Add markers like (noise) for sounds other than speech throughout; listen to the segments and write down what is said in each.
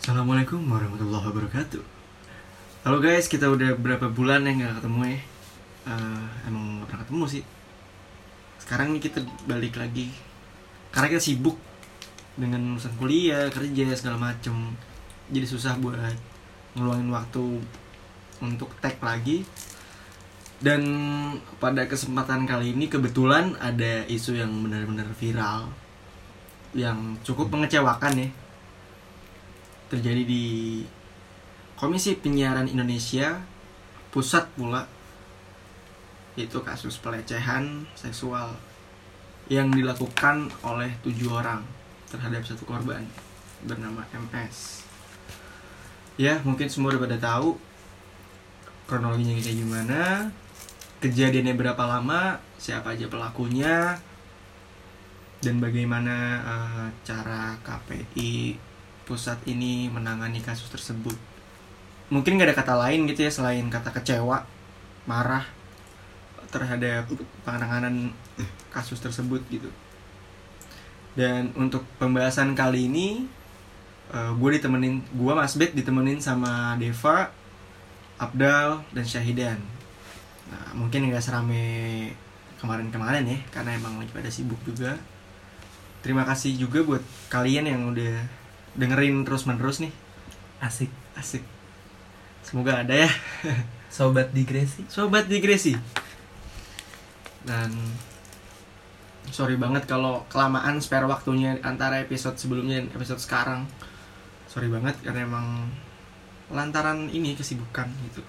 Assalamualaikum warahmatullahi wabarakatuh. Halo guys, kita udah berapa bulan ya nggak ketemu ya? Eh, Emang nggak pernah ketemu sih. Sekarang nih kita balik lagi. Karena kita sibuk Dengan urusan kuliah, kerja, segala macem. Jadi susah buat ngeluangin waktu Untuk tag lagi. Dan pada kesempatan kali ini kebetulan ada isu yang benar-benar viral Yang cukup mengecewakan ya terjadi di Komisi Penyiaran Indonesia pusat pula. Itu kasus pelecehan seksual yang dilakukan oleh tujuh orang terhadap satu korban bernama MS ya mungkin semua udah pada tahu kronologinya kayak gimana kejadiannya berapa lama siapa aja pelakunya dan bagaimana eh, cara KPI pusat ini menangani kasus tersebut. Mungkin gak ada kata lain gitu ya selain kata kecewa, marah terhadap penanganan kasus tersebut gitu. Dan untuk pembahasan kali ini, gue ditemenin, gue Mas Bet ditemenin sama Deva, Abdal, dan Syahidan. Nah, mungkin gak serame kemarin-kemarin ya, karena emang lagi pada sibuk juga. Terima kasih juga buat kalian yang udah dengerin terus menerus nih. Asik. asik. Semoga ada ya. (laughs) Sobat digresi. sobat digresi dan sorry banget kalau kelamaan spare waktunya antara episode sebelumnya dan episode sekarang. Sorry banget karena emang lantaran ini kesibukan gitu.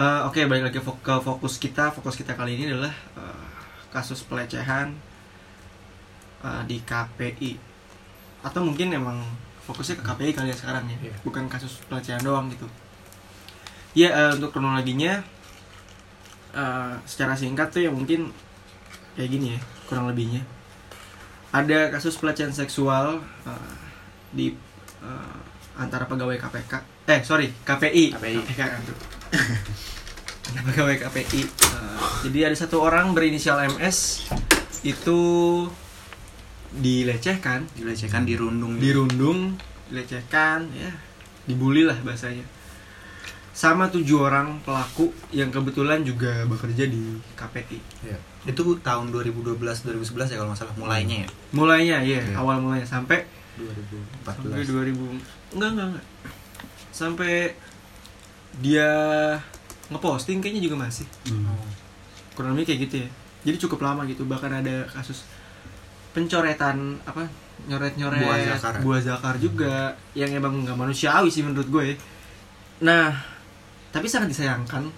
Eh, oke balik lagi ke fokus kita. Fokus kita kali ini adalah eh, kasus pelecehan eh, di KPI atau mungkin emang fokusnya ke KPI kali ya sekarang ya Iya. bukan kasus pelecehan doang gitu ya eh, untuk kronologinya eh, secara singkat tuh ya mungkin kayak gini ya kurang lebihnya ada kasus pelecehan seksual eh, di eh, antara pegawai KPK eh sorry KPI KPI. KPK kan tuh. (laughs) Pegawai KPI Eh, jadi ada satu orang berinisial MS itu dilecehkan Dilecehkan dirundung. dirundung, dilecehkan, ya, dibully lah bahasanya. Sama tujuh orang pelaku yang kebetulan juga bekerja di KPI. Iya. Itu tahun 2012 2011 ya kalau nggak salah mulainya ya. Mulainya ya, Iya. awal mulanya sampai 2014. sampai 2000 enggak enggak enggak. Sampai dia ngeposting kayaknya juga masih. Oh. Kurang lebih kayak gitu ya. Jadi cukup lama gitu, bahkan ada kasus pencoretan apa nyoret-nyoret Buah zakar. buah zakar juga yang emang nggak manusiawi sih menurut gue. Nah, tapi sangat disayangkan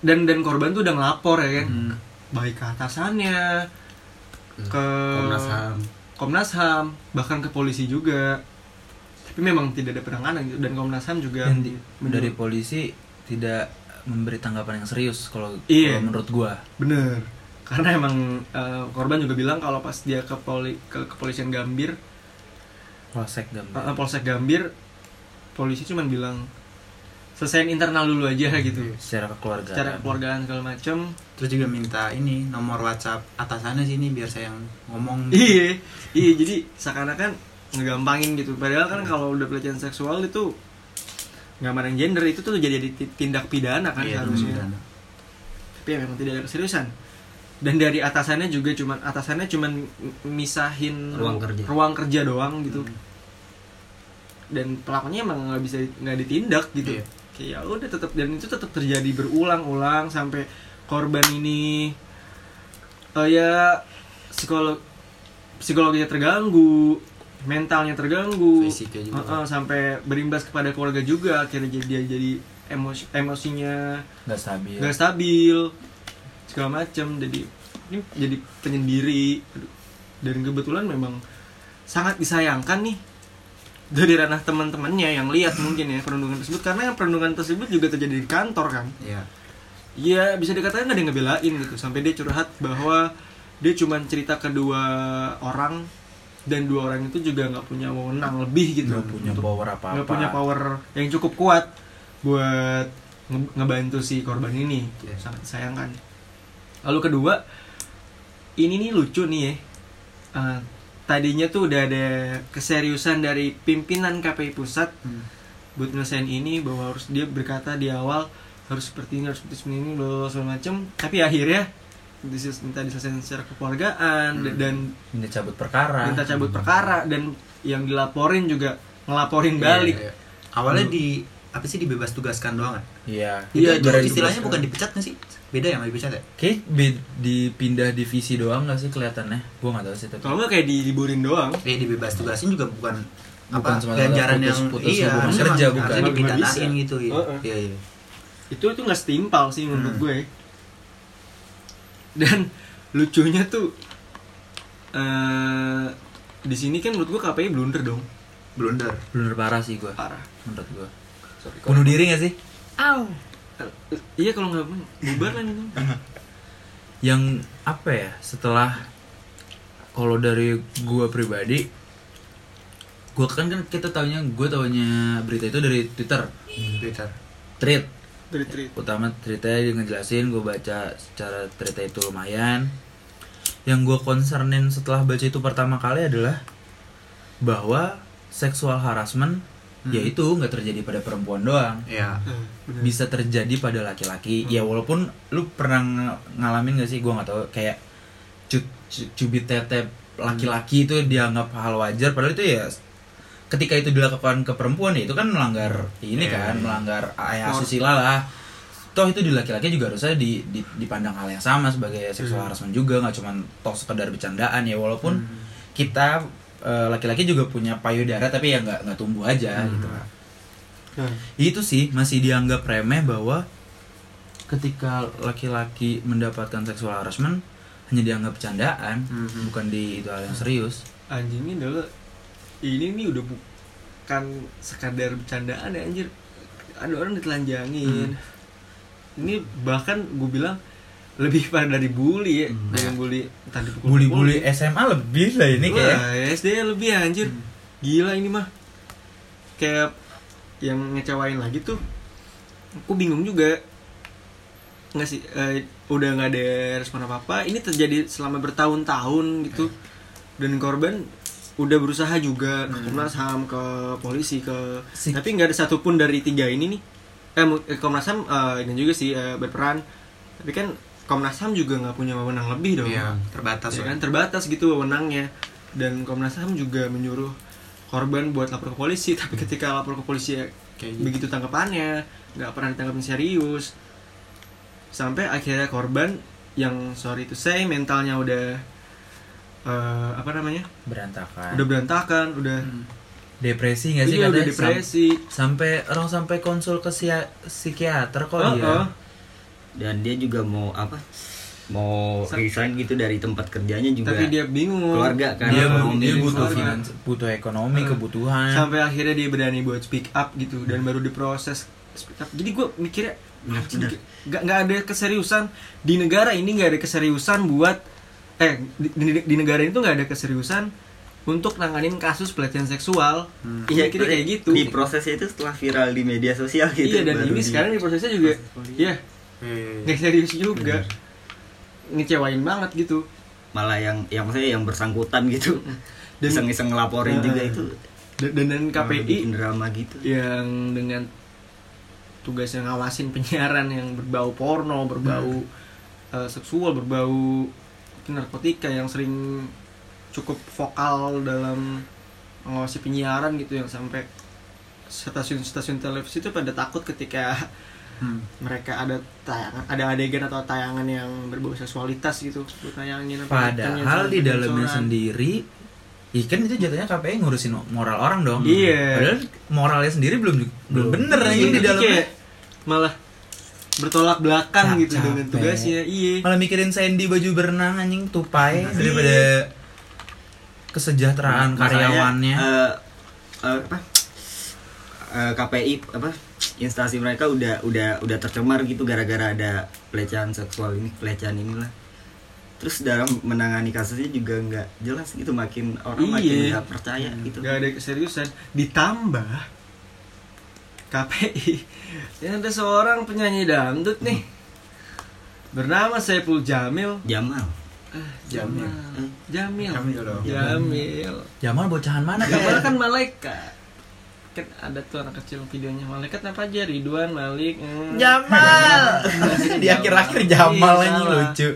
dan dan korban tuh udah ngelapor ya kan, Hmm. baik ke atasannya, ke Komnas HAM. Komnas HAM, bahkan ke polisi juga. Tapi memang tidak ada penanganan gitu dan Komnas HAM juga Dan di- menurut- dari polisi tidak memberi tanggapan yang serius kalau Iya. kalau menurut gua Bener. Karena emang eh, korban juga bilang kalau pas dia ke poli ke kepolisian Gambir, polsek eh, gambar Polsek Gambir, polisi cuman bilang selesaiin internal dulu aja gitu. secara keluarga Secara keluargaan segala macem. Terus juga minta ini nomor WhatsApp atasannya sini biar saya yang ngomong. Iya, iya jadi seakan-akan ngegampangin gitu. Padahal kan kalau udah pelecehan seksual itu nggak mandang gender itu tuh jadi di- tindak pidana kan Iya, harusnya. Tapi ya memang tidak ada keseriusan. Dan dari atasannya juga cuman atasannya cuman misahin Ruang kerja. ruang kerja doang gitu. Hmm. Dan pelakunya emang nggak bisa nggak ditindak gitu. Iya. Kayak ya udah tetap dan itu tetap terjadi berulang-ulang sampai korban ini eh ya psikolog psikologinya terganggu, mentalnya terganggu, Fisiknya juga. Heeh, sampai berimbas kepada keluarga juga akhirnya jadi dia jadi emosi emosinya nggak stabil nggak stabil segala macam jadi ini jadi penyendiri. Dan kebetulan memang sangat disayangkan nih dari ranah teman-temannya yang lihat mungkin ya perundungan tersebut karena perundungan tersebut juga terjadi di kantor kan. Iya. Iya bisa dikatakan nggak ada yang ngebelain gitu. Sampai dia curhat bahwa dia cuma cerita ke dua orang dan dua orang itu juga nggak punya wewenang lebih gitu. Nggak punya Untuk- power apa apa nggak punya power yang cukup kuat buat nge- ngebantu si korban ini. Iya. sangat disayangkan lalu kedua ini nih lucu nih ya Eh, tadinya tuh udah ada keseriusan dari pimpinan KPI pusat Hmm. buat ngelesain ini bahwa harus dia berkata di awal harus seperti ini harus seperti ini bla, segala macam tapi akhirnya minta diselesaikan secara kekeluargaan Hmm. dan minta cabut perkara minta cabut perkara dan yang dilaporin juga ngelaporin Iya, balik iya. Awalnya di apa sih dibebas tugaskan doang kan? iya Iya, istilahnya bukan dipecat nggak sih? Beda ya sama dipecat ya? kayak be- dipindah divisi doang gak sih kelihatannya gue nggak tahu sih tapi kalau nggak kayak diliburin doang Eh dibebas tugasin juga bukan Bukan apa semata-mata ganjaran yang putus- putus iya hubungan harusnya kerja, bukan. harusnya Nggak dipidanain bisa. gitu ya. Heeh. Iya iya. itu itu nggak setimpal sih menurut Hmm. gue dan lucunya tuh eh di sini kan menurut gue KPI blunder dong Blunder. bener parah sih gue parah menurut gue Sorry, bunuh diri gak sih? Iya kalau nggak pun bubar lah itu (laughs) yang apa ya setelah kalau dari gua pribadi gua kan kan kita taunya gua taunya berita itu dari Twitter. Twitter. tweet dari tweet utama ceritanya dia ngejelasin gue baca secara cerita itu lumayan. Yang gue concernin setelah baca itu pertama kali adalah bahwa seksual harassment Hmm. yaitu nggak terjadi pada perempuan doang. Bener. bisa terjadi pada laki-laki. Ya walaupun lu pernah ng- ngalamin gak sih? Gua nggak tahu. Kayak cu- cu- cubit tete laki-laki itu dianggap hal wajar. Padahal itu ya ketika itu dilakukan ke perempuan ya itu kan melanggar ini Iya, kan iya. melanggar ayat Nor- asusila lah. Toh itu di laki-laki juga harusnya di, di- dipandang hal yang sama sebagai seksual Hmm. harassment juga nggak cuma toh sekedar bercandaan. Ya walaupun Hmm. kita eh, laki-laki juga punya payudara tapi ya nggak nggak tumbuh aja Hmm. gitu. Nah, itu sih masih dianggap remeh bahwa ketika laki-laki mendapatkan seksual harassment hanya dianggap candaan Mhm. bukan di itu hal yang serius. Anjing ini adalah ini nih udah bukan sekadar bercandaan ya anjir. Ada orang ditelanjangin. Ini bahkan gue bilang lebih parah dari bully ya Hmm. dengan bully entah dipukul bully-bully SMA lebih lah ini kayak. SD lebih anjir. Gila ini mah. Kayak yang ngecewain lagi tuh aku bingung juga. Nggak sih eh, udah nggak ada respon apa apa ini terjadi selama bertahun-tahun gitu. Dan korban udah berusaha juga ke Komnas HAM ke polisi ke Si- tapi nggak ada satupun dari tiga ini nih. Eh eh, Komnas HAM eh, ini juga sih eh, berperan. Tapi kan Komnas HAM juga nggak punya wewenang lebih dong. Iya, terbatas ya kan? Terbatas gitu wewenangnya. Dan Komnas HAM juga menyuruh korban buat lapor ke polisi. (laughs) Tapi ketika lapor ke polisi ya Kayak gitu. begitu tanggapannya nggak pernah ditanggapin serius. Sampai akhirnya korban yang sorry to say mentalnya udah eh, apa namanya? Berantakan. Udah berantakan udah Hmm. depresi nggak sih iya udah depresi Sam- sampai orang sampai konsul ke psikiater kok Oh, dia? oh. Dan dia juga mau apa mau resign gitu dari tempat kerjanya juga. Tapi dia bingung. Keluarga kan dia ekonomi dia butuh finans butuh ekonomi Eh, kebutuhan. Sampai akhirnya dia berani buat speak up gitu dan baru diproses. Speak up jadi gue mikirnya nggak nggak ada keseriusan. Di negara ini nggak ada keseriusan buat eh di, di- di negara ini tuh nggak ada keseriusan untuk nanganin kasus pelecehan seksual. Hmm. iya kira kayak gitu. di prosesnya itu setelah viral di media sosial gitu iya dan ini di- sekarang di prosesnya juga ya Iya, iya. nggak serius juga. Bener. ngecewain banget gitu. Malah yang yang maksudnya yang bersangkutan gitu. (laughs) Dan- iseng-iseng ngelaporin Eh, juga itu. Dan dan, KPI drama gitu. yang dengan tugasnya ngawasin penyiaran yang berbau porno, berbau eh, seksual, berbau narkotika yang sering cukup vokal dalam mengawasi penyiaran gitu yang sampai stasiun-stasiun televisi itu pada takut ketika Hmm. mereka ada tayangan ada adegan atau tayangan yang berbau seksualitas gitu tayangin apa Padahal di dalamnya sendiri Ikan itu jatuhnya KPI ngurusin moral orang dong. Iya. Padahal moralnya sendiri belum belum bener Iya, aja di dalamnya. kayak malah bertolak belakang Cap- gitu dengan tugasnya iya Malah mikirin Sandy baju berenang anjing tupai daripada kesejahteraan Masalahnya, karyawannya. eh, eh, apa eh, KPI apa instansi mereka udah udah udah tercemar gitu gara-gara ada pelecehan seksual ini pelecehan inilah terus dalam menangani kasusnya juga nggak jelas gitu makin orang makin Iya. nggak percaya gitu Gak ada keseriusan Ditambah KPI Yang ada seorang penyanyi dangdut nih Bernama Saiful Jamil Jamal Ah, Jamil. Jamal. Jamil. Jamil dong. Jamil. Jamal bocahan mana Jamal kan? kan malaikat. Kan ada tuh anak kecil videonya malaikat apa aja Ridwan, Malik. hmm. Jamal. (laughs) Di akhir-akhir Jamal salah. lucu.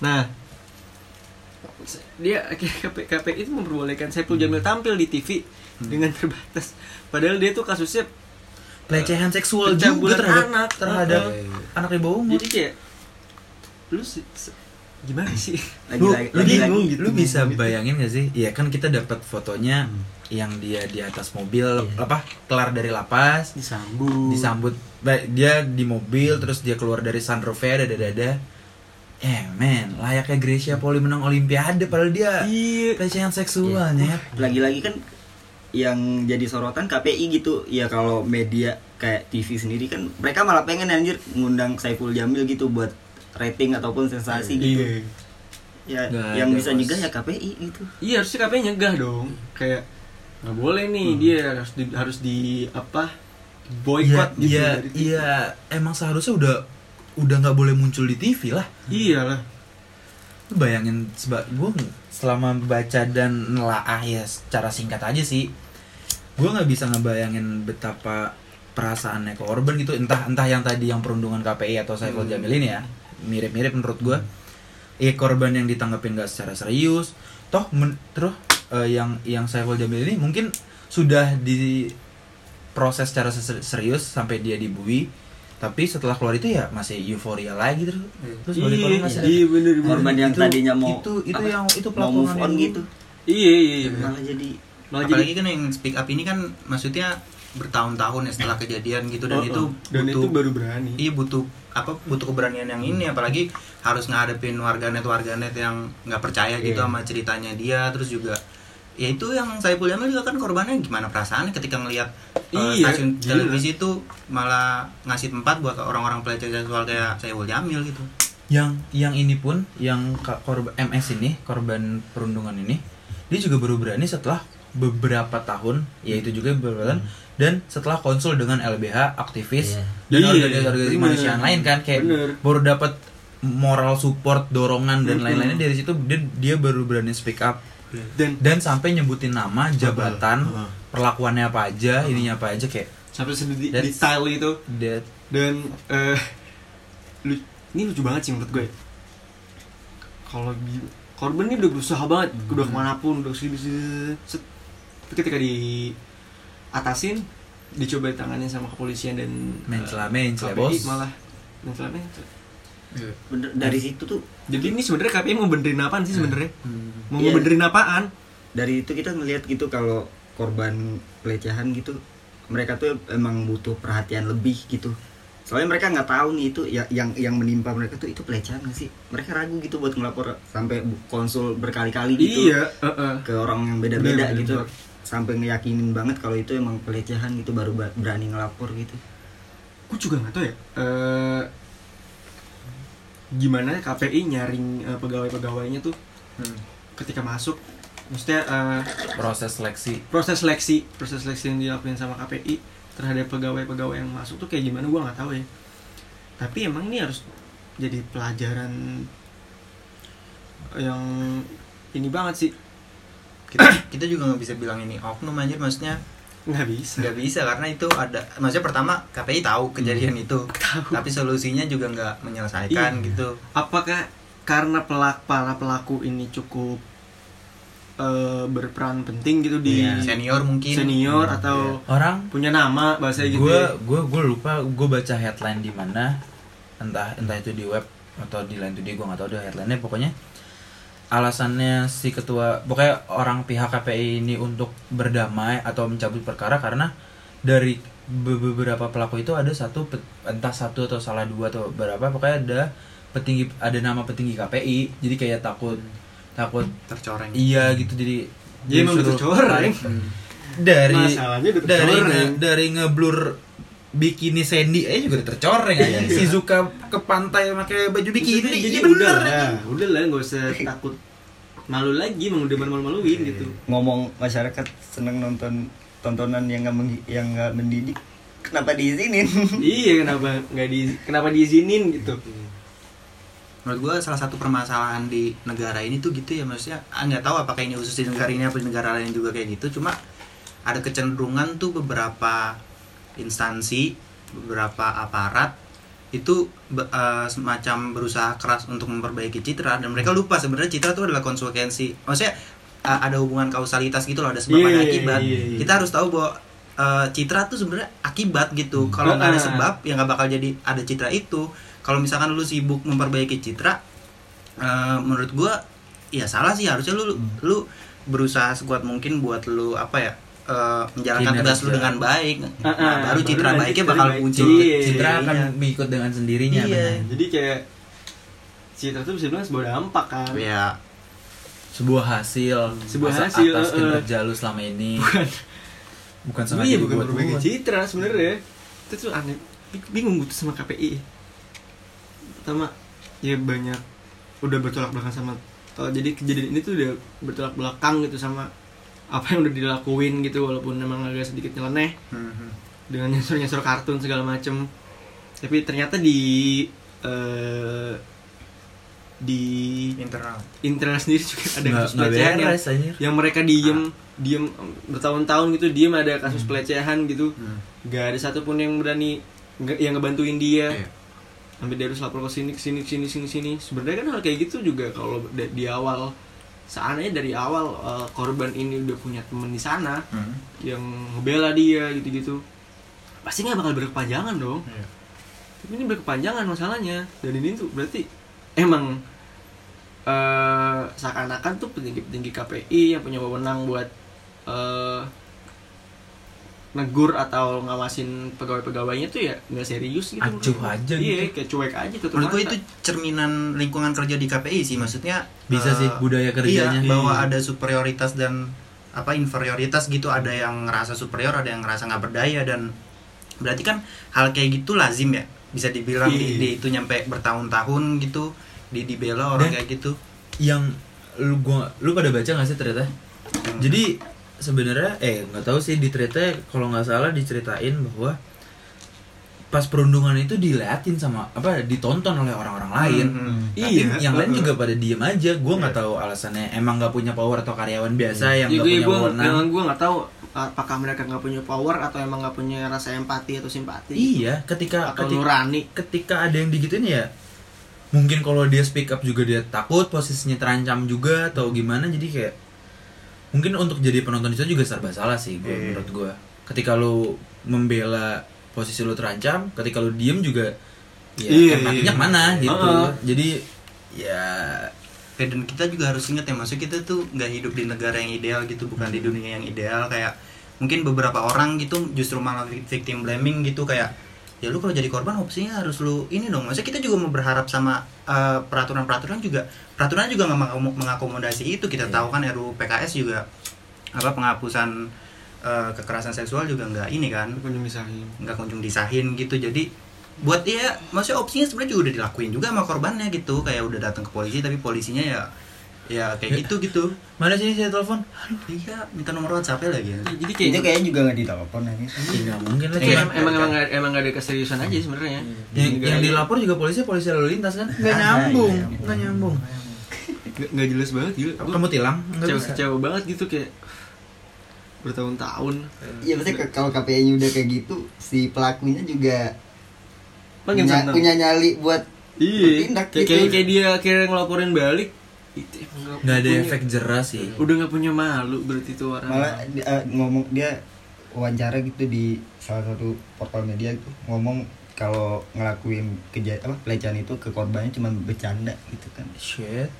Nah, dia KP, KPI itu memperbolehkan Saiful Jamil tampil di TV dengan terbatas. Padahal dia tuh kasusnya Pelecehan seksual juga terhadap anak. terhadap Eh, anak di bawah umur. jadi kayak lu gimana sih? lagi lu, lagi lu, lagi, lagi. gitu. lu bisa bayangin gak sih? Iya kan kita dapat fotonya yang dia di atas mobil Iya. apa kelar dari lapas Disambut. disambut dia di mobil terus dia keluar dari sunroofnya dada dada eh men layaknya Gracia Poli menang Olimpiade padahal dia Iya. pelecehan Iya. seksual nyet lagi-lagi kan yang jadi sorotan KPI gitu ya kalau media kayak TV sendiri kan mereka malah pengen anjir ngundang Saiful Jamil gitu buat rating ataupun sensasi gitu Iya. ya Nggak yang bisa nyegah ya KPI gitu Iya harusnya KPI nyegah dong. Kayak nggak boleh nih dia harus di, harus di apa Iya, boykot gitu iya, iya, emang seharusnya udah udah nggak boleh muncul di TV lah. Iyalah. Lu bayangin seba gue selama baca dan nelaah ya secara singkat aja sih, gue nggak bisa ngebayangin betapa perasaannya korban gitu. Entah entah yang tadi yang perundungan KPI atau Saiful Hmm. Jamil ini ya, mirip-mirip menurut gue. Iya korban yang ditanggapin gak secara serius. Toh men- terus eh, yang yang Saiful Jamil ini mungkin sudah di proses secara ser- serius sampai dia dibui tapi setelah keluar itu ya masih euforia lagi terus terus balik Iya, korban masih ada- iya bener korban yang Itu- tadinya mau itu itu apa, yang itu mau pelaku move on yang- gitu Iya iya iya. malah jadi Malah apalagi jadi kan yang speak up ini kan maksudnya bertahun-tahun ya setelah kejadian gitu dan Oh, itu oh. dan butuh itu baru berani. iya butuh apa butuh keberanian yang ini apalagi harus ngadepin warganet warganet yang nggak percaya gitu Iya. sama ceritanya dia terus juga ya itu yang saya Jamil juga kan korbannya gimana perasaannya ketika ngelihat uh, Iya, stasiun gila. televisi itu malah ngasih tempat buat orang-orang pelecehan seksual kayak Saiful Jamil gitu yang yang ini pun yang korban MS ini korban perundungan ini dia juga baru berani setelah beberapa tahun yaitu juga beberapa tahun dan setelah konsul dengan LBH aktivis Iya. dan Iya, organisasi-organisasi yang lain kan kayak Bener. baru dapat moral support dorongan dan lain-lainnya dari situ dia, dia baru berani speak up. Dan dan sampai nyebutin nama jabatan Heeh. perlakuannya apa aja ininya apa aja kayak sampai sedetail detail itu. that. Dan lu- ini lucu banget sih menurut gue. Kalau korban ini udah berusaha banget udah ke mana pun udah sini ketika di atasin dicoba ditanganin sama kepolisian dan Mencela, eh, mencela, KPI bos. malah mencela mencela. bener dari situ tuh jadi ini sebenarnya KPI mau benerin apaan sih sebenarnya mau Iya. benerin apaan dari itu kita ngelihat gitu kalau korban pelecehan gitu mereka tuh emang butuh perhatian lebih gitu soalnya mereka nggak tahu nih itu ya, yang yang menimpa mereka tuh itu pelecehan nggak sih mereka ragu gitu buat ngelapor sampai konsul berkali-kali gitu iya heeh. ke orang yang beda-beda Bener, gitu bener. Sampai ngeyakinin banget kalau itu emang pelecehan gitu baru ba- berani ngelapor gitu. Gue juga nggak tahu ya eh gimana KPI nyaring eh, pegawai-pegawainya tuh ketika masuk. Maksudnya eh, proses seleksi. proses seleksi proses seleksi yang dilakuin sama KPI terhadap pegawai-pegawai yang masuk tuh kayak gimana gua nggak tahu ya. Tapi emang ini harus jadi pelajaran yang ini banget sih kita (coughs) kita juga nggak bisa bilang ini oknum anjir. Maksudnya nggak bisa. nggak bisa karena itu ada maksudnya pertama KPI tahu kejadian itu. (laughs) Tapi solusinya juga nggak menyelesaikan Iya. gitu. Apakah karena pelak para pelaku ini cukup eh, berperan penting gitu di Iya, senior mungkin. senior Hmm, atau orang punya nama bahasa gitu gue ya. gue gue lupa gue baca headline di mana. Entah entah itu di web atau di lain dia gue nggak tahu deh headlinenya. Pokoknya alasannya si ketua pokoknya orang pihak KPI ini untuk berdamai atau mencabut perkara karena dari be- beberapa pelaku itu ada satu entah satu atau salah dua atau berapa pokoknya ada petinggi ada nama petinggi KPI jadi kayak takut takut tercoreng. iya gitu jadi Ya, emang disuruh- tercoreng. dari Masalahnya dari nge- dari ngeblur bikini Sandy aja juga udah tercoreng aja. Shizuka ke pantai pakai baju bikini Maksudnya, jadi Iya udah bener. lah udah lah nggak usah (laughs) takut malu lagi emang udah malu maluin gitu. ngomong masyarakat seneng nonton tontonan yang nggak yang nggak mendidik kenapa diizinin? (laughs) Iya kenapa nggak di kenapa diizinin gitu. Menurut gue salah satu permasalahan di negara ini tuh gitu ya maksudnya ah, nggak tahu apakah ini khusus di negara ini apa di negara lain juga kayak gitu cuma ada kecenderungan tuh beberapa instansi beberapa aparat itu eh, semacam berusaha keras untuk memperbaiki citra dan mereka lupa sebenarnya citra itu adalah konsekuensi. Maksudnya eh, ada hubungan kausalitas gitu loh ada sebab ada Iya, akibat. iya, iya. kita harus tahu bahwa eh, citra tuh sebenarnya akibat gitu. Kalau nggak ada Ah. sebab ya nggak bakal jadi ada citra itu. Kalau misalkan lu sibuk memperbaiki citra eh, menurut gua ya salah sih harusnya lu lu berusaha sekuat mungkin buat lu apa ya eh, menjalankan tugas lu dengan baik Nah, baru baru citra nanti baiknya citra bakal baik. muncul Iya. Citra akan Iya. mengikut dengan sendirinya Iya. benar. jadi kayak citra tuh bisa bilang sebuah dampak kan ya sebuah hasil Sebuah atas- hasil, atas eh. kinerja lu selama ini bukan bukan iya bukan buat. citra sebenarnya itu tuh aneh Bing- bingung gitu sama KPI pertama ya banyak udah bertolak belakang sama oh, jadi kejadian ini tuh udah bertolak belakang gitu sama apa yang udah dilakuin gitu walaupun memang agak sedikit nyeleneh. Dengan nyensor nyensor kartun segala macem. Tapi ternyata di eh, di internal. internal sendiri juga ada Nggak- kasus nggak pelecehan yang, yang mereka diem diem bertahun-tahun gitu diem ada kasus pelecehan gitu. Hmm. nggak ada satupun yang berani yang ngebantuin dia. Iya. sampai dia harus lapor ke sini ke sini ke sini sini sini. Sebenarnya kan hal kayak gitu juga kalau di awal seandainya dari awal eh, korban ini udah punya temen di sana Hmm. yang ngebela dia gitu-gitu pasti nggak bakal berkepanjangan dong Iya. tapi ini berkepanjangan masalahnya dan ini tuh berarti emang eh seakan-akan tuh petinggi-petinggi KPI yang punya wewenang buat eh negur atau ngawasin pegawai-pegawainya tuh ya nggak serius gitu Acuh aja iya gitu. kayak cuek aja tuh menurut gue itu cerminan lingkungan kerja di KPI sih maksudnya Bisa eh, sih, budaya kerjanya. iya, bahwa Iya. ada superioritas dan apa inferioritas gitu ada yang ngerasa superior ada yang ngerasa nggak berdaya dan berarti kan hal kayak gitu lazim ya bisa dibilang di, Iya. di itu nyampe bertahun-tahun gitu di dibela orang Dan- kayak gitu yang lu gua lu pada baca nggak sih ternyata jadi sebenarnya eh nggak tahu sih di cerita kalau nggak salah diceritain bahwa pas perundungan itu diliatin sama apa ditonton oleh orang-orang lain. Hmm. tapi Iya, yang lain heeh. juga pada diem aja. Gue nggak tahu alasannya. Emang nggak punya power atau karyawan biasa yang ya nggak punya wewenang. gue nggak tahu apakah mereka nggak punya power atau emang nggak punya rasa empati atau simpati. Iya ketika atau ketika, nurani. ketika ada yang digituin ya mungkin kalau dia speak up juga dia takut posisinya terancam juga atau gimana jadi kayak mungkin untuk jadi penonton itu juga serba salah sih gue Iya. menurut gue ketika lu membela posisi lu terancam ketika lu diem juga ya Iya, empatinya iya. ke mana gitu Heeh. jadi ya Ya, dan kita juga harus ingat ya maksudnya kita tuh nggak hidup di negara yang ideal gitu bukan di dunia yang ideal kayak mungkin beberapa orang gitu justru malah victim blaming gitu kayak ya lu kalau jadi korban opsinya harus lu ini dong. Maksudnya kita juga mau berharap sama eh, peraturan-peraturan juga peraturan juga nggak mengakom- mengakomodasi itu. Kita Iya. tahu kan RUU PKS juga apa penghapusan eh, kekerasan seksual juga nggak ini kan. Kunjung misahin nggak kunjung disahin gitu. Jadi buat dia maksudnya opsinya sebenarnya juga udah dilakuin juga sama korbannya gitu. Kayak udah datang ke polisi tapi polisinya ya ya kayak gitu gitu. Mana sih saya telepon? Iya minta nomor WhatsApp lagi. Ya. jadi kayak itu kayaknya juga nggak ditelepon ya ya, nggak mungkin lah. Em- emang emang nggak emang nggak ada keseriusan aja sebenarnya. Di yang, yang dilapor juga polisi polisi lalu lintas kan? Nggak nyambung iya, iya. nggak nyambung. Nggak- jelas banget Gua kamu tilang? Kecewa kecewa banget gitu kayak bertahun-tahun. Iya maksudnya kalau KPI-nya udah kayak gitu si pelakunya juga punya, punya nyali buat iya bertindak kayak, gitu. kayak kayak dia akhirnya ngelaporin balik itu nggak ada punya- efek jeras sih. Udah nggak punya malu berarti itu orang. Malah di- eh, ngomong dia wawancara gitu di salah satu portal media gitu. Ngomong kalau ngelakuin kejadian apa pelecehan itu ke korbannya cuma bercanda gitu kan. Shit.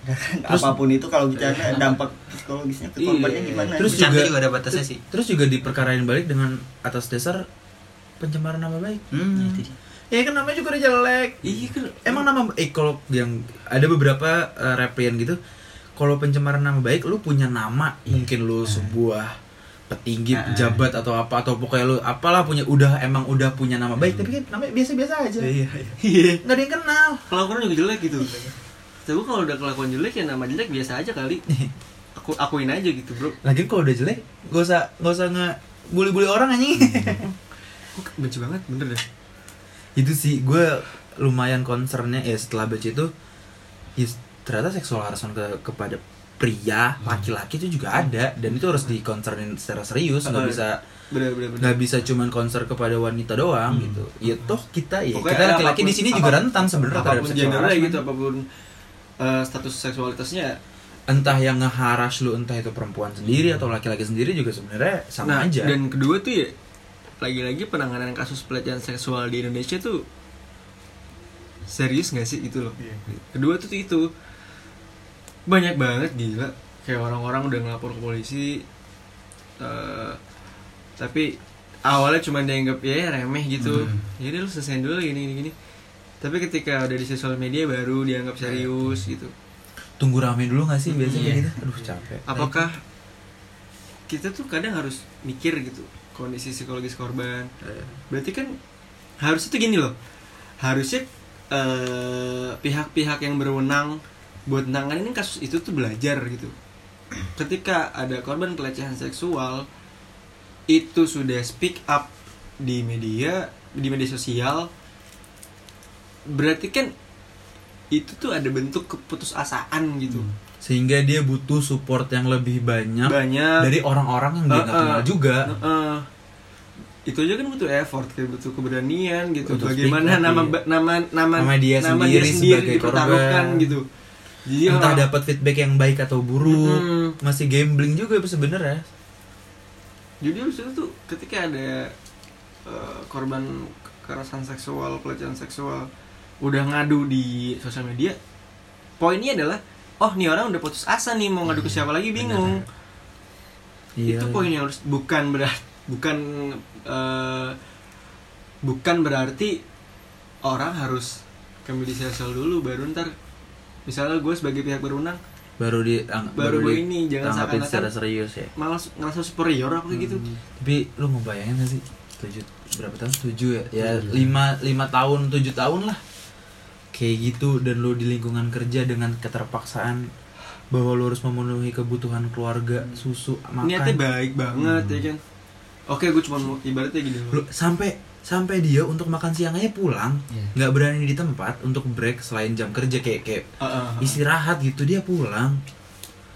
Sedangkan Terus- apa pun itu kalau bercanda dampak psikologisnya ke Iya. korbannya gimana? Terus Bercanda juga- juga ada batasnya sih. terus juga diperkarain balik dengan atas dasar pencemaran nama baik. Hmm, itu dia. Ya kan namanya juga udah jelek. Iya kan. Emang nama eh kalau yang ada beberapa uh, replian gitu kalau pencemaran nama baik lu punya nama mungkin lu sebuah petinggi Ah. pejabat atau apa atau pokoknya lu apalah punya udah emang udah punya nama baik tapi kan namanya biasa-biasa aja. Iya iya. Iya. Nggak ada yang kenal. Kelakuan juga jelek gitu. Tapi kalau udah kelakuan jelek ya nama jelek biasa aja kali. (laughs) Aku akuin aja gitu bro. Lagi kalau udah jelek gak usah gak usah nge bully-bully orang anjing. Gue benci banget bener deh itu sih gue lumayan concernnya ya setelah baca itu ya, ternyata seksual harassment ke, kepada pria laki-laki itu juga ada dan itu harus dikonsernin secara serius nggak Hmm. bisa nggak bisa cuman konser kepada wanita doang Hmm. gitu. Ya toh kita ya Pokoknya kita laki-laki di sini juga rentan sebenarnya terhadap apa pun seksual gitu apa pun eh, status seksualitasnya. Entah yang ngeharas lu entah itu perempuan sendiri atau laki-laki sendiri juga sebenarnya sama nah, aja. dan kedua tuh ya lagi-lagi penanganan kasus pelecehan seksual di Indonesia tuh serius nggak sih gitu loh? Kedua tuh itu. Banyak banget gila. Kayak orang-orang udah ngelapor ke polisi eh, tapi awalnya cuma dianggap ya remeh gitu. Hmm. jadi lu selesai dulu gini gini gini. Tapi ketika udah di sosial media baru dianggap serius gitu. Tunggu rame dulu gak sih biasanya Iya. gitu? Aduh capek. Apakah kita tuh kadang harus mikir gitu kondisi psikologis korban. Berarti kan harusnya tuh gini loh. Harusnya eh, pihak-pihak yang berwenang buat nanganin kasus itu tuh belajar gitu. Ketika ada korban pelecehan seksual itu sudah speak up di media di media sosial berarti kan itu tuh ada bentuk keputusasaan gitu sehingga dia butuh support yang lebih banyak banyak dari orang-orang yang dia nggak Heeh. kenal juga Heeh. itu aja kan butuh effort kayak butuh keberanian gitu Butuh bagaimana nama iya. nama nama Nama dia sendiri sebagai dipertaruhkan korban. gitu jadi entah dapat feedback yang baik atau buruk Mm-mm. masih gambling juga sebenarnya jadi itu tuh ketika ada eh, korban kekerasan seksual pelecehan seksual udah ngadu di sosial media poinnya adalah oh nih orang udah putus asa nih mau ngadu ke siapa lagi bingung. Iya. itu poin yang harus bukan berarti bukan eh, bukan berarti orang harus ke media sosial dulu baru ntar misalnya gue sebagai pihak berwenang baru di baru, gue ini jangan seakan-akan secara serius ya. malah ngerasa superior apa kayak gitu. Tapi lu mau bayangin gak sih? Tujuh berapa tahun? Tujuh ya? Ya lima lima tahun tujuh tahun lah kayak gitu dan lu di lingkungan kerja dengan keterpaksaan bahwa lu harus memenuhi kebutuhan keluarga susu makan. Niatnya baik banget ya kan? Oke gue cuma mau ibaratnya gini lu sampai sampai dia untuk makan siang aja pulang Iya. nggak berani di tempat untuk break selain jam kerja kayak kayak Ah, ah, ah. istirahat gitu dia pulang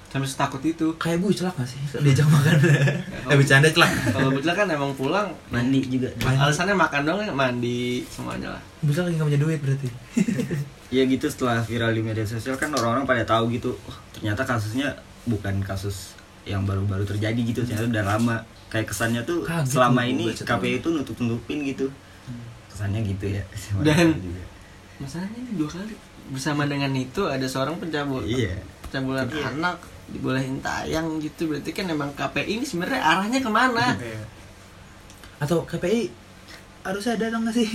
sampai setakut itu. Kayak bu celak gak sih? Diajak makan. (laughs) Eh bercanda celak. kalau bocah kan emang pulang mandi juga. Alasannya makan dong mandi semuanya lah. Celak lagi gak punya duit berarti. (laughs) Ya gitu setelah viral di media sosial kan orang-orang pada tahu gitu oh, ternyata kasusnya bukan kasus yang baru-baru terjadi gitu ternyata udah lama. Kayak kesannya tuh Kaget selama ini KPI itu nutup-nutupin gitu. Kesannya gitu ya. (laughs) Dan- juga. masalahnya ini dua kali bersama dengan itu ada seorang pencabul iya. pencabulan Iya. anak dibolehin tayang gitu. Berarti kan emang KPI ini sebenarnya arahnya ke mana? Atau KPI harus ada dong gak sih?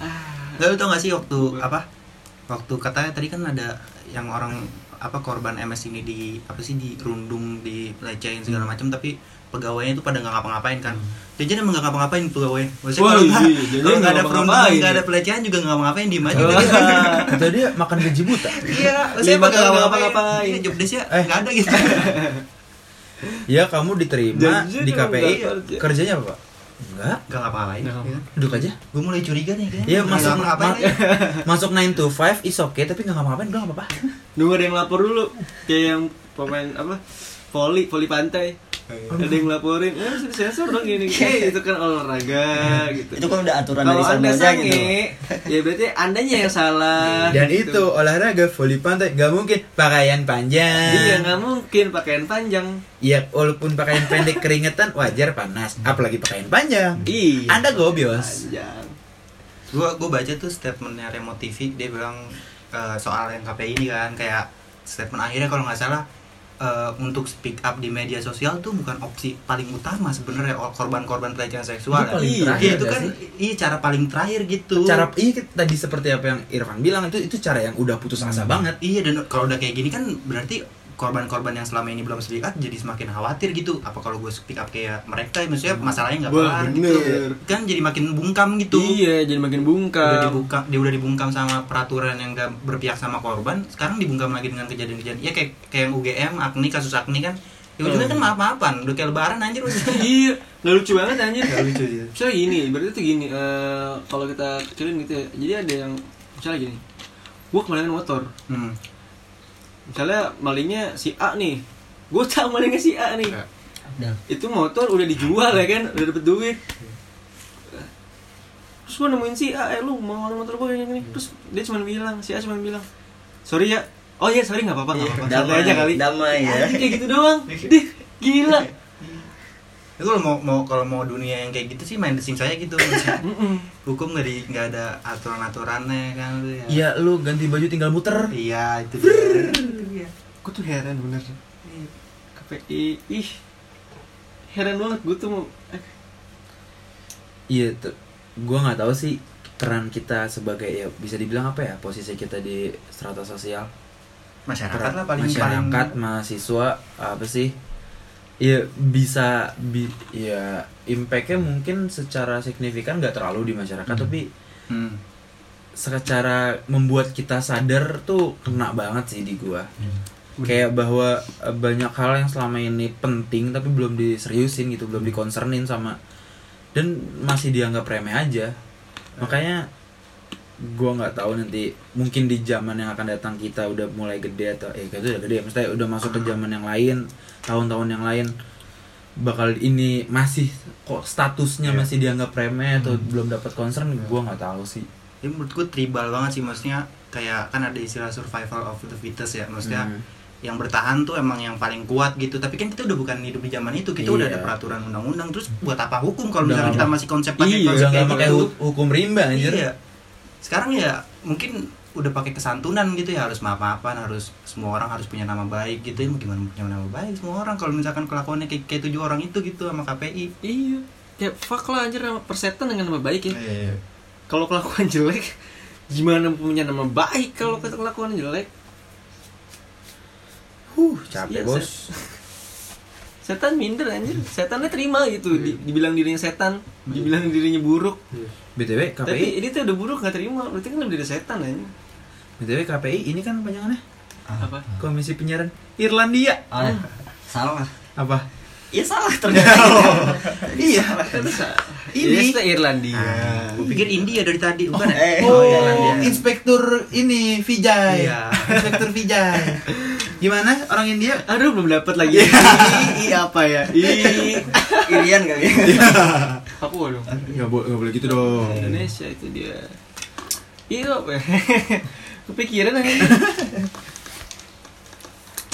Ah. Gak lu tau gak sih waktu apa? Waktu katanya tadi kan ada yang orang apa korban MS ini di apa sih dirundung, dilecehin segala macam tapi pegawainya itu pada nggak ngapa-ngapain kan. Dia jadi emang nggak ngapa-ngapain pegawai. Maksudnya Wah, kalau nggak iya, jadi kalau nggak nggak ada ngapa-ngapain. nggak ada pelecehan juga nggak ngapa-ngapain diem aja. Gitu. (laughs) dia makan gaji buta Iya, maksudnya nggak nggak ngapa-ngapain. Iya, job desk-nya Eh. nggak ada gitu. (laughs) ya kamu diterima di KPI kerjanya apa pak enggak Nggak ngapa-ngapain. Nggak ngapa. duduk aja Gue mulai curiga nih kayaknya. Iya Nggak masuk ngapa-ngapain ma- (laughs) masuk 9 to 5 is okay tapi nggak ngapa-ngapain udah nggak apa-apa nunggu ada yang lapor dulu kayak yang pemain apa voli voli pantai ada yang laporin ya harus disensor dong gini (laughs) eh itu kan olahraga gitu. Itu kan udah aturan kalau dari sananya gitu (laughs) ya berarti andanya yang salah dan gitu. itu olahraga voli pantai nggak mungkin. Pakaian iya panjang nggak mungkin pakaian panjang. Ya walaupun pakaian pendek keringetan (laughs) wajar panas. Apalagi pakaian panjang. Iya. Anda gobios. Panjang. Gue gue baca tuh statementnya Remo TV dia bilang eh, soal yang KPI ini kan kayak statement akhirnya kalau nggak salah eh, untuk speak up di media sosial tuh bukan opsi paling utama sebenarnya korban-korban pelecehan seksual Itu paling Iya, terakhir itu kan iya cara paling terakhir gitu. Cara iya tadi seperti apa yang Irfan bilang itu itu cara yang udah putus asa banget. Iya dan kalau udah kayak gini kan berarti korban-korban yang selama ini belum speak up jadi semakin khawatir gitu. Apa kalau gue speak up kayak mereka maksudnya masalahnya nggak kelar gitu. kan jadi makin bungkam gitu. Iya jadi makin udah bungkam dibuka dia udah dibungkam sama peraturan yang gak berpihak sama korban sekarang dibungkam lagi dengan kejadian-kejadian. Ya kayak kayak yang UGM Agni kasus Agni kan ya ujungnya kan maaf maafan udah kayak lebaran anjir. (laughs) Iya nggak lucu banget anjir. Nggak lucu sih. Misalnya gini, berarti tuh gini, eh, kalau kita kecilin gitu ya, jadi ada yang misalnya gini gue kemalingan motor. Hmm. Misalnya malingnya si A nih. Gue tahu malingnya si A nih. Udah. itu motor udah dijual ya kan udah dapet duit. Terus gue nemuin si A eh lu mau ngambil motor gue kayak gini. Terus dia cuma bilang si A cuma bilang sorry ya. Oh iya sorry nggak apa-apa nggak apa-apa. Santai Damai, aja kali. Damai ya. Kayak gitu doang. (laughs) Dih gila Ya, kalau mau mau kalau mau dunia yang kayak gitu sih main The Sims aja gitu. (laughs) Hukum nggak di nggak ada aturan aturannya kan lu ya. Iya, lu ganti baju tinggal muter. iya itu dia. Gue tuh heran bener. KPI ih heran banget gue tuh mau eh, Iya, tuh. Gua nggak tahu sih peran kita sebagai ya bisa dibilang apa ya posisi kita di strata sosial. Masyarakat Peran lah paling masyarakat paling mahasiswa apa sih ya bisa bi ya impactnya mungkin secara signifikan nggak terlalu di masyarakat tapi Hmm. secara membuat kita sadar tuh kena banget sih di gua Hmm. kayak bahwa eh, banyak hal yang selama ini penting tapi belum diseriusin gitu belum dikonsernin sama dan masih dianggap remeh aja makanya gua nggak tahu nanti mungkin di zaman yang akan datang kita udah mulai gede atau eh itu udah gede maksudnya udah masuk ke zaman yang lain tahun-tahun yang lain bakal ini masih kok statusnya Iya. masih dianggap remeh atau belum dapat concern gua nggak tahu sih. Ya menurut gue tribal banget sih maksudnya kayak kan ada istilah survival of the fittest ya maksudnya Hmm. yang bertahan tuh emang yang paling kuat gitu. Tapi kan kita udah bukan hidup di zaman itu kita udah Iya. ada peraturan undang-undang terus buat apa hukum kalau Udah misalnya kita ma- masih konsep pakai Iya, konsep udah kayak pakai gitu? hu- hukum rimba anjir. Iya sekarang ya mungkin udah pakai kesantunan gitu ya harus maaf-maafan harus semua orang harus punya nama baik gitu ya. Mau gimana punya nama baik? Semua orang kalau misalkan kelakuannya kayak, kayak tujuh orang itu gitu sama KPI iya. Kayak fuck lah anjir nama persetan dengan nama baik ya. Iya. kalau kelakuan jelek gimana punya nama baik kalau kelakuan jelek? Huh capek Iya, bos setan minder anjir. Setannya terima gitu. Di- dibilang dirinya setan dibilang dirinya buruk. Btw KPI tapi ini tuh udah buruk nggak terima. Berarti kan lebih dari setan anjir. Btw KPI ini kan panjangannya? Apa? Komisi Penyiaran Irlandia. Ah, salah. apa? (laughs) Iya salah ternyata. iya. Ini. Irlandia. Gue pikir India dari tadi bukan ya? eh. oh, Irlandia. Inspektur ini Vijay. Iya. Inspektur Vijay (laughs) gimana orang India aduh belum dapat lagi (laughs) i apa ya i Irian kali. apa dong nggak boleh nggak boleh gitu dong Indonesia itu dia iya apa ya? (laughs) kepikiran aja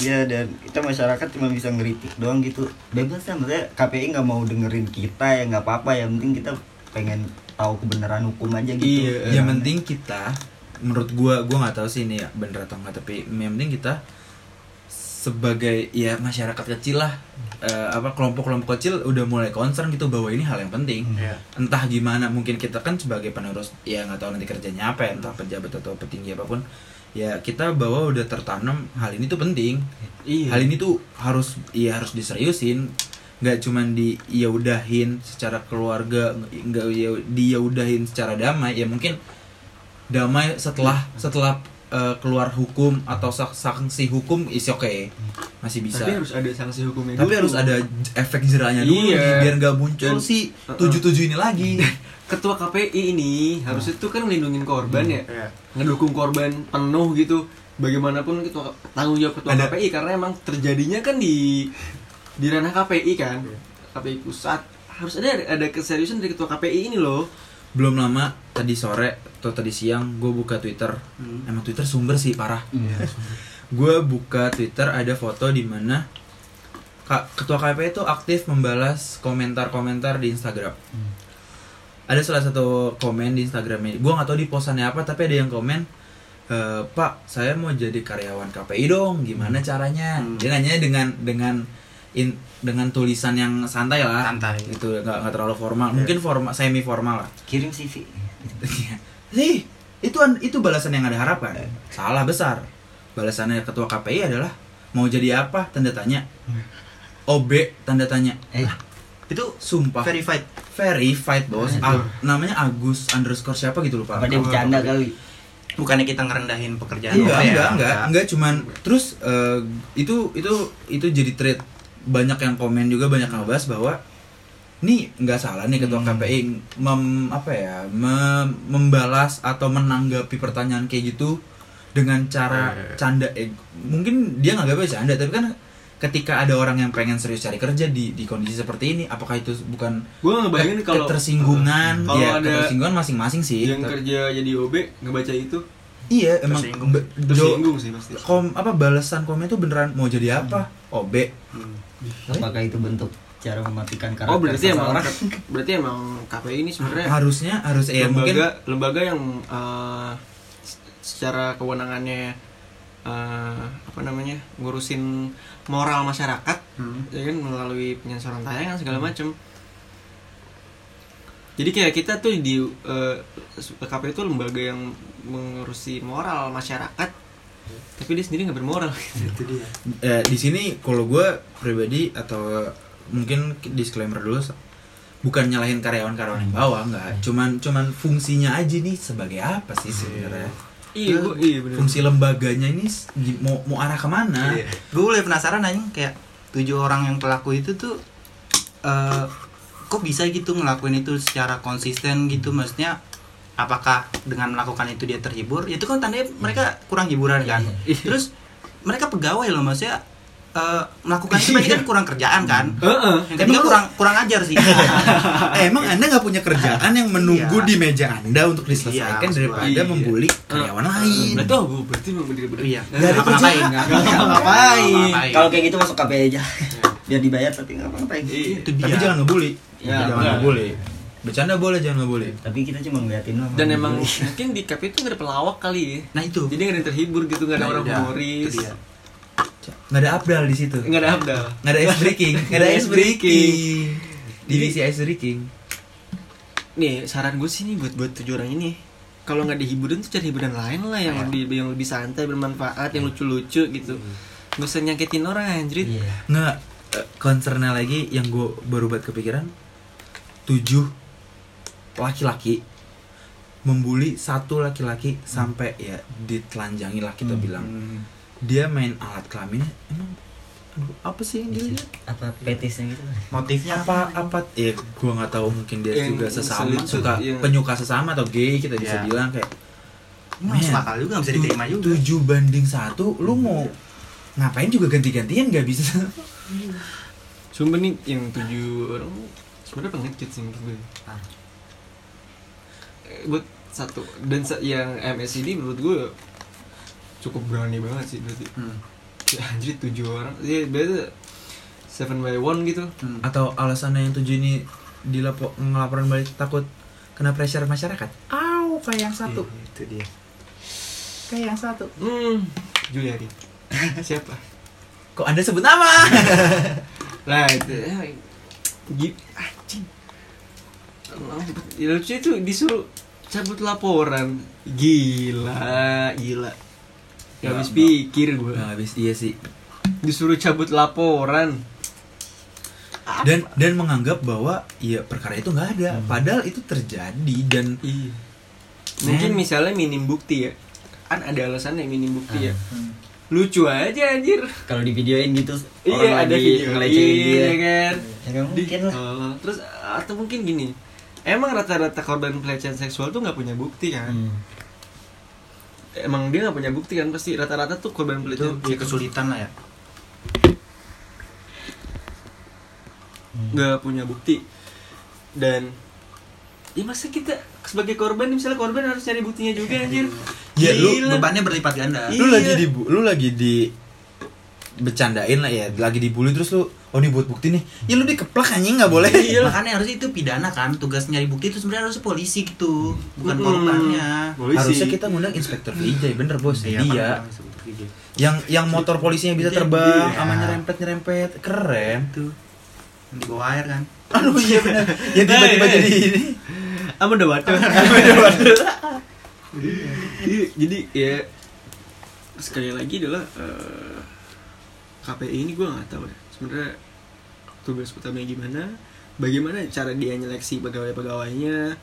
Iya dan kita masyarakat cuma bisa ngeritik doang gitu. Bebas lah maksudnya KPI nggak mau dengerin kita ya nggak apa-apa yang penting kita pengen tahu kebenaran hukum aja gitu. Iya. yang penting kita menurut gua gua nggak tahu sih ini ya bener atau enggak tapi yang penting kita sebagai ya masyarakat kecil lah. Eh, apa kelompok-kelompok kecil udah mulai concern gitu bahwa ini hal yang penting. Iya. entah gimana mungkin kita kan sebagai penerus ya nggak tahu nanti kerjanya apa ya entah pejabat atau petinggi apa pun ya kita bahwa udah tertanam hal ini tuh penting. Iya. Hal ini tuh harus ya harus diseriusin. Nggak cuman di ya udahin secara keluarga nggak ya dia udahin secara damai ya mungkin damai setelah setelah eh, keluar hukum atau sanksi hukum is oke masih bisa. tapi harus ada sanksi hukumnya tapi dulu. harus ada efek jerahnya dulu Iya. nih, biar nggak muncul Dan- si tujuh tujuh ini lagi. (laughs) Ketua KPI ini harusnya tuh kan melindungi korban ya. Iya. ngedukung korban penuh gitu. Bagaimanapun ketua tanggung jawab ketua Ada- KPI karena emang terjadinya kan di di ranah KPI kan. KPI pusat. Harus ada ada keseriusan dari ketua KPI ini loh belum lama tadi sore atau tadi siang gue buka Twitter Hmm. emang Twitter sumber sih parah Iya. (laughs) gue buka Twitter ada foto di mana Kak, ketua KPI itu aktif membalas komentar-komentar di Instagram. Ada salah satu komen di Instagramnya. Gue nggak tahu di posannya apa, tapi ada yang komen, "E, Pak, saya mau jadi karyawan KPI dong. Gimana caranya? Hmm. Dia nanya dengan dengan in- dengan tulisan yang santai lah. Santai. Gitu, nggak nggak terlalu formal. Mungkin formal, semi formal lah. Kirim CV. Sih, itu an- itu balasan yang ada harapan. Salah besar. Balasannya ketua KPI adalah mau jadi apa? Tanda tanya. OB tanda tanya. Eh, Itu Sumpah. verified. Verified bos. Ah, namanya Agus underscore siapa gitu lupa. apa dia bercanda kali? Bukannya kita ngerendahin pekerjaan Enggak, ya? enggak, enggak, enggak cuman terus eh, itu itu itu jadi thread banyak yang komen juga banyak yang ngebahas bahwa ini nggak salah nih ketua KPI mem, apa ya mem- membalas atau menanggapi pertanyaan kayak gitu dengan cara Eh. canda. Eh, mungkin dia nggak canda tapi kan ketika ada orang yang pengen serius cari kerja di di kondisi seperti ini apakah itu bukan gue ngebayangin ke- kalau ketersinggungan? Kalau ya ada ketersinggungan masing-masing sih yang kerja jadi OB ngebaca itu? Iya emang Tersinggung. tersinggung sih pasti. kom apa balasan komen itu beneran mau jadi apa? OB Hmm. Apakah itu bentuk cara mematikan karakter oh berarti emang berarti emang KPI ini sebenarnya harusnya harus ya lembaga mungkin lembaga yang s- secara kewenangannya eh, apa namanya ngurusin moral masyarakat Hmm. ya kan melalui penyensoran tayangan segala macam jadi kayak kita tuh di eh, KPI itu lembaga yang mengurusi moral masyarakat tapi dia sendiri nggak bermoral. (laughs) Itu dia. Eh, di sini kalau gue pribadi atau mungkin disclaimer dulu bukan nyalahin karyawan-karyawan yang bawah nggak. Cuman cuman fungsinya aja nih sebagai apa sih sebenarnya? Iya gua, iya bener. Fungsi lembaganya ini mau mau arah ke mana? Iya. gue mulai penasaran aja kayak tujuh orang yang pelaku itu tuh eh kok bisa gitu ngelakuin itu secara konsisten gitu? Maksudnya apakah dengan melakukan itu dia terhibur itu kan tandanya mereka kurang hiburan kan Iya. terus mereka pegawai loh maksudnya eh, melakukan itu berarti kan kurang kerjaan kan Heeh. yang ketiga kurang kurang ajar sih (laughs) Eh, emang anda nggak punya kerjaan yang menunggu Iya. di meja anda untuk diselesaikan Iya, daripada. Iya. membuli karyawan lain Berarti oh, gua berarti memang bener-bener iya ada nggak- Nggak nggak ngapain. ngapain. kalau kayak gitu masuk KPI aja biar dibayar tapi nggak apa-apa Iya. itu dia tapi jangan ngebully Ya, jangan ngebully bercanda boleh jangan ngebully tapi kita cuma ngeliatin doang. Dan emang mungkin di KPI itu nggak ada pelawak kali ya. Nah itu. Jadi nggak ada yang terhibur gitu nggak ada Nah, orang humoris. Nggak ada abdal di situ. Nggak ada abdal. Nggak ada ice breaking. Nggak ada ice breaking. divisi ice breaking. Nih saran gue sih nih buat buat tujuh orang ini. Kalau nggak dihiburin tuh cari hiburan lain lah yang lebih yang lebih santai bermanfaat yang lucu-lucu gitu. Nggak usah nyakitin orang anjrit. Iya. Nggak eh, concernnya lagi yang gue baru buat kepikiran tujuh laki-laki membuli satu laki-laki sampai ya ditelanjangi lah kita Hmm. bilang. Dia main alat kelaminnya emang aduh, apa sih yang dia apa petisnya gitu? Motifnya apa? Apa? Ya gue nggak tahu mungkin dia Yang juga sesama suka yang- penyuka sesama atau gay kita bisa Ya. bilang kayak masuk akal juga nggak bisa diterima juga. tujuh banding satu lu mau ngapain juga ganti-gantian nggak bisa. Sumpah nih yang tujuh orang sebenarnya pengecut sih menurut gue. Ah. Buat satu dan sa- yang MS ini menurut gue cukup berani banget sih berarti. Hmm. Ya, anjir tujuh orang, ya berarti seven by one gitu. Hmm. atau alasannya yang tujuh ini dilapor ngelaporan balik takut kena pressure masyarakat Aw, kayak yang satu Iya, itu dia kayak yang satu Hmm, Juliari. (laughs) Siapa? kok anda sebut nama (laughs) Lah itu ya, anjing. Ya, lucu itu disuruh cabut laporan. Gila, gila. Gak Nggak, habis pikir gue. Nah, habis iya sih Disuruh cabut laporan. dan dan menganggap bahwa ya perkara itu nggak ada padahal itu terjadi dan Iya. Mungkin misalnya minim bukti ya. Kan ada alasannya minim bukti ya. Hmm. Lucu aja anjir. kalau di videoin gitu Iya, orang ada lagi video ngelecehin dia iya, kan. ya nggak mungkin lah Oh, terus atau mungkin gini. Emang rata-rata korban pelecehan seksual tuh nggak punya bukti kan? Hmm. Emang dia nggak punya bukti kan pasti rata-rata tuh korban itu pelecehan ya kesulitan lah ya nggak punya bukti dan ya masa kita sebagai korban misalnya korban harus cari buktinya juga anjir Ya, lu Gila. bebannya berlipat ganda Iya. lu lagi di lu lagi di bercandain lah ya lagi dibully terus lu oh ini buat bukti nih. Ya lu dikeplak anjing nggak boleh. Iya. (laughs) makanya harus itu pidana kan tugas nyari bukti itu sebenarnya harus polisi gitu bukan Mm-mm. korbannya. Polisi. harusnya kita ngundang inspektur Vijay bener bos. Iya, dia yang yang motor polisinya bisa Iya, terbang iya. sama nyerempet nyerempet. Keren. Yang di bawah air kan? Aduh iya bener. Yang tiba-tiba Eh, eh. jadi ini. Apa udah waduh jadi, jadi ya sekali lagi adalah eh, KPI ini gue nggak tahu ya. Sebenarnya tugas utamanya gimana? Bagaimana cara dia nyeleksi pegawai-pegawainya?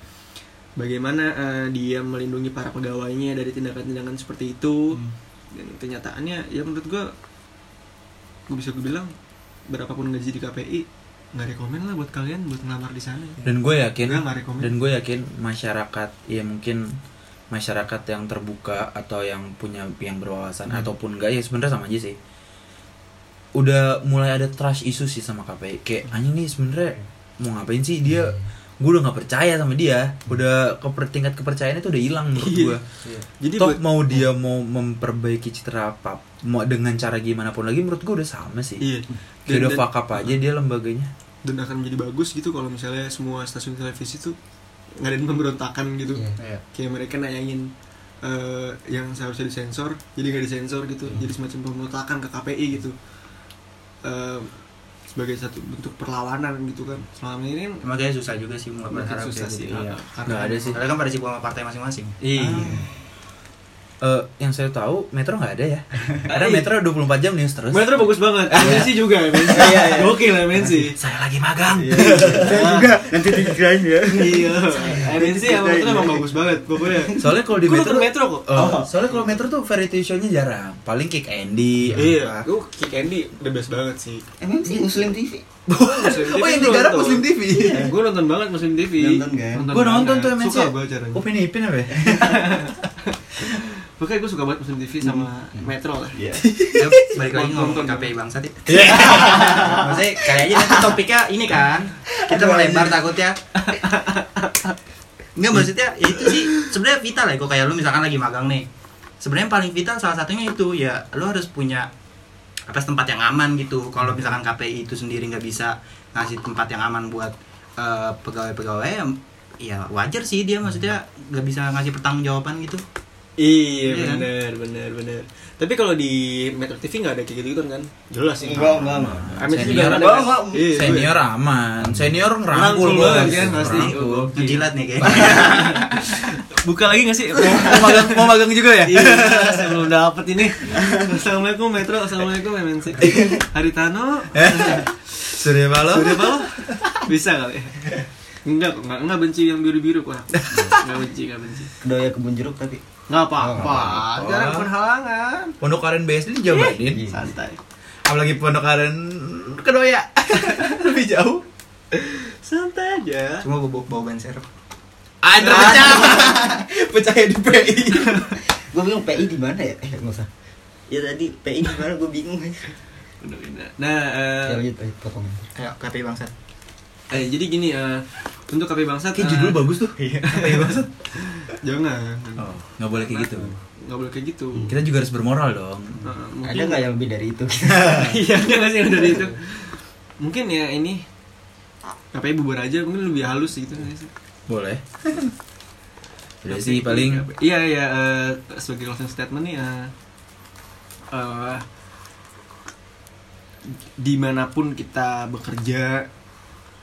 Bagaimana eh, dia melindungi para pegawainya dari tindakan-tindakan seperti itu? Dan kenyataannya ya menurut gue gue bisa gue bilang berapapun gaji di KPI nggak rekomen lah buat kalian buat ngelamar di sana. Dan gue yakin rekomen. dan gue yakin masyarakat ya mungkin masyarakat yang terbuka atau yang punya yang berwawasan Hmm. ataupun enggak ya sebenarnya sama aja sih udah mulai ada trust isu sih sama KPI kayak anjing nih sebenarnya mau ngapain sih dia? Gue udah nggak percaya sama dia. Udah keper tingkat kepercayaannya tuh udah hilang menurut Iya. gue jadi Toh buat- mau dia mau memperbaiki citra apa mau dengan cara gimana pun lagi menurut gue udah sama sih. Iya. Kayak udah dan, fuck up aja dia lembaganya. Dan akan menjadi bagus gitu kalau misalnya semua stasiun televisi tuh ngadain pemberontakan gitu. Iya. kayak mereka nayangin eh, yang seharusnya disensor jadi nggak disensor gitu. Jadi semacam pemberontakan ke KPI gitu Eh, sebagai satu bentuk perlawanan gitu kan selama ini kan Emang kayaknya susah juga sih mau makin berharap susah kayak sih gitu, iya. karena Nggak ada sih. Karena kan pada sibuk sama partai masing-masing. iya Eh, yang saya tahu Metro nggak ada ya. (laughs) Karena Metro 24 jam news terus. Metro bagus banget. MNC juga MNC (laughs) Iya, iya. gokil MNC saya lagi magang. (laughs) Saya juga nanti dikirain ya. iya. MNC yang Metro emang bagus banget pokoknya. Soalnya kalau di Metro nonton Metro kok. Oh, soalnya kalau Metro tuh variety show-nya jarang. Paling kick Andy iya. Apa. gue Kick Andy the best banget sih. Emang sih Muslim TV. oh yang digarap Muslim TV gue nonton banget Muslim TV Nonton kan? gue nonton tuh. MNC suka gue acaranya. Upin Ipin apa ya pokoknya gue suka banget Muslim TV sama Metro lah Iya. (laughs) Ya, balik lagi ngomong Nonton. KPI bangsat (laughs) ya. Maksudnya kayaknya nanti topiknya ini kan. Kita melebar takutnya. Enggak maksudnya ya itu sih sebenarnya vital ya kok kayak lu misalkan lagi magang nih. Sebenarnya yang paling vital salah satunya itu ya lu harus punya apa tempat yang aman gitu. Kalau misalkan KPI itu sendiri nggak bisa ngasih tempat yang aman buat eh, pegawai-pegawai ya wajar sih dia maksudnya nggak bisa ngasih pertanggungjawaban gitu. Iya Iya kan? benar benar benar. Tapi kalau di Metro TV nggak ada kayak gitu kan kan? Jelas sih. Enggak, enggak, juga Senior nggak ada. enggak, kan? enggak. Iya, senior aman senior Rangkul ngerangkul bos. kan, pasti. Ngejilat nih kayaknya. (laughs) Buka lagi nggak sih? mau magang mau magang juga ya Iya, (laughs) saya belum dapet ini. Assalamualaikum Metro, assalamualaikum MNC. Haritano, Surya Paloh Surya Paloh, bisa kali? Enggak, kok, enggak, enggak benci yang biru-biru kok. Enggak benci, enggak benci. Kedoya kebun jeruk tapi. Enggak nggak apa-apa. Jarang penghalangan. Pondok Aren BSD di Jawa Barat Iya. Santai. apalagi Pondok Aren Kedoya (laughs) lebih jauh Santai aja. Cuma bau bau ban serep. (laughs) ada pecah pecah ya di PI (laughs) Gue bingung PI di mana ya? Eh, enggak usah. Ya tadi PI di mana gue bingung. Udah-udah. Nah, eh, Ya lanjut, lanjut potong. Kayak KPI bangsat. eh, jadi gini, eh, untuk KP Bangsat kayak eh, judul bagus tuh KPI bangsat Jangan. oh nggak boleh kayak gitu Nggak boleh kayak gitu. kita juga harus bermoral dong Eh, Ada mungkin nggak yang lebih dari itu? (laughs) Iya, ada nggak sih yang dari itu? Mungkin ya ini KPI bubar aja mungkin lebih halus gitu nggak sih? boleh udah (laughs) sih paling Iya iya eh, sebagai closing statement nih eh, eh, di mana pun kita bekerja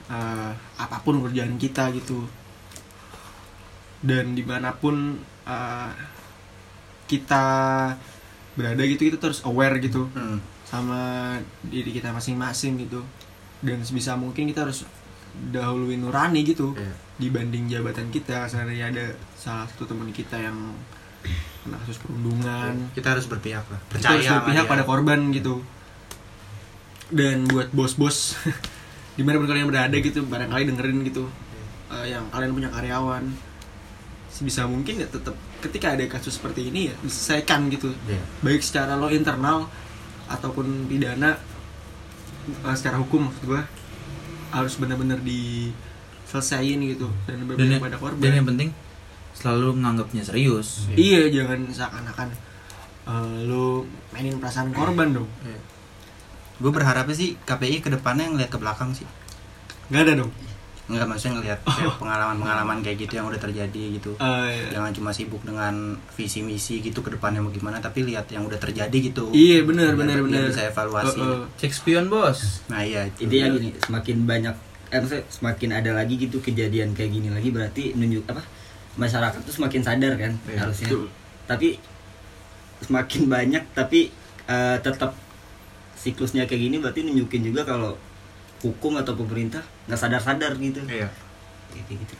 eh, apa pun kerjaan kita gitu dan di mana pun eh, kita berada gitu kita terus aware gitu Hmm. sama diri kita masing-masing gitu dan sebisa mungkin kita harus dahului nurani gitu Iya. dibanding jabatan kita seandainya ada salah satu teman kita yang kena kasus perundungan Kita harus berpihak lah. kita Percaya harus sama berpihak dia. pada korban gitu dan buat bos-bos (laughs) di mana pun kalian berada gitu barangkali dengerin gitu. Eh, yang kalian punya karyawan. Sebisa mungkin ya tetap ketika ada kasus seperti ini ya diselesaikan gitu. Iya. baik secara lo internal ataupun pidana eh, secara hukum maksud gua harus benar-benar diselesain gitu. Dan yang, pada korban. dan yang penting selalu nganggapnya serius. Iya jangan seakan-akan eh, lo mainin perasaan korban dong Gue berharapnya sih KPI ke depannya ngeliat ke belakang sih. nggak ada dong Enggak maksudnya ngeliat kayak pengalaman-pengalaman kayak gitu yang udah terjadi gitu. Eh, Jangan cuma sibuk dengan visi misi gitu ke depannya mau gimana tapi lihat yang udah terjadi gitu. iya benar benar benar bisa evaluasi. Eh, eh. cek spion bos Nah, iya itu. Intinya gini, semakin banyak eh maksudnya semakin ada lagi gitu kejadian kayak gini lagi berarti nunjuk apa? Masyarakat tuh semakin sadar kan Iya, harusnya. betul. Tapi semakin banyak tapi eh, tetap siklusnya kayak gini berarti nunjukin juga kalau hukum atau pemerintah nggak sadar-sadar gitu. Iya. Kayak gitu.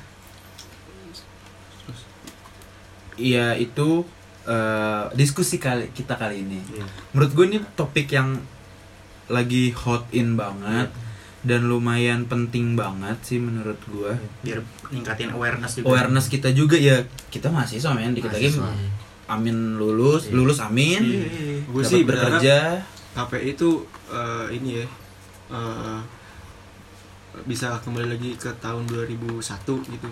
Iya itu eh, diskusi kali kita kali ini. Iya. Menurut gue ini topik yang lagi hot in banget dan lumayan penting banget sih menurut gua. Biar ningkatin awareness juga. Awareness kita juga ya kita mahasiswa men. Dikit lagi amin lulus lulus amin. Gue dapat sih berharap bekerja KPI itu eh, ini ya eh, bisa kembali lagi ke tahun 2001 gitu.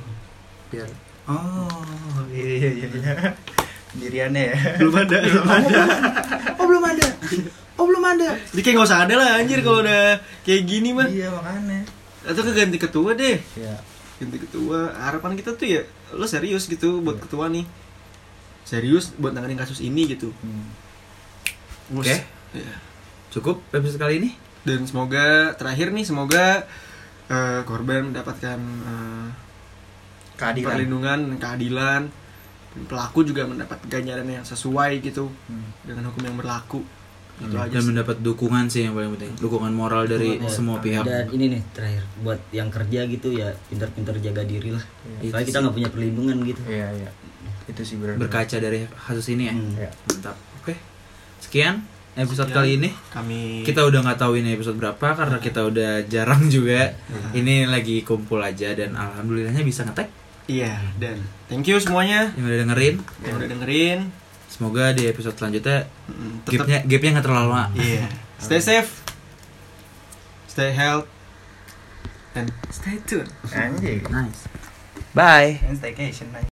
Biar. Oh iya iya iya pendiriannya ya. Belum ada belum ada. oh belum ada. Oh belum ada. Jadi kayak nggak usah ada lah anjir kalau udah kayak gini mah. Iya makanya. Atau ke ganti ketua deh. Ya ganti ketua. Harapan kita tuh ya lo serius gitu buat ketua nih. Serius buat nanganin kasus ini gitu. Oke. Terus, ya. Cukup episode kali ini. Dan semoga terakhir nih semoga eh, korban mendapatkan eh, keadilan. perlindungan dan keadilan. Pelaku juga mendapat ganjaran yang sesuai gitu dengan hukum yang berlaku. Itu aja dan sih. mendapat dukungan sih yang paling penting. Dukungan moral dari Dan- semua pihak. Dan ini nih terakhir. Buat yang kerja gitu ya pintar-pintar jaga diri lah. Itu soalnya kita sih. nggak punya perlindungan gitu. Iya iya. Itu sih benar berkaca dari kasus ini ya. Hmm. Iya. mantap. Oke. Sekian episode Sekian. kali ini kami kita udah nggak tahu ini episode berapa karena kita udah (laughs) jarang juga. Ini lagi kumpul aja dan alhamdulillahnya bisa ngetek. Iya dan thank you semuanya. Yang udah dengerin. Yang udah dengerin. Semoga di episode selanjutnya Mm, gapnya gapnya nggak terlalu lama. Iya. (laughs) Stay safe. Stay health and stay tuned. Anjing. Nice. Bye. Staycation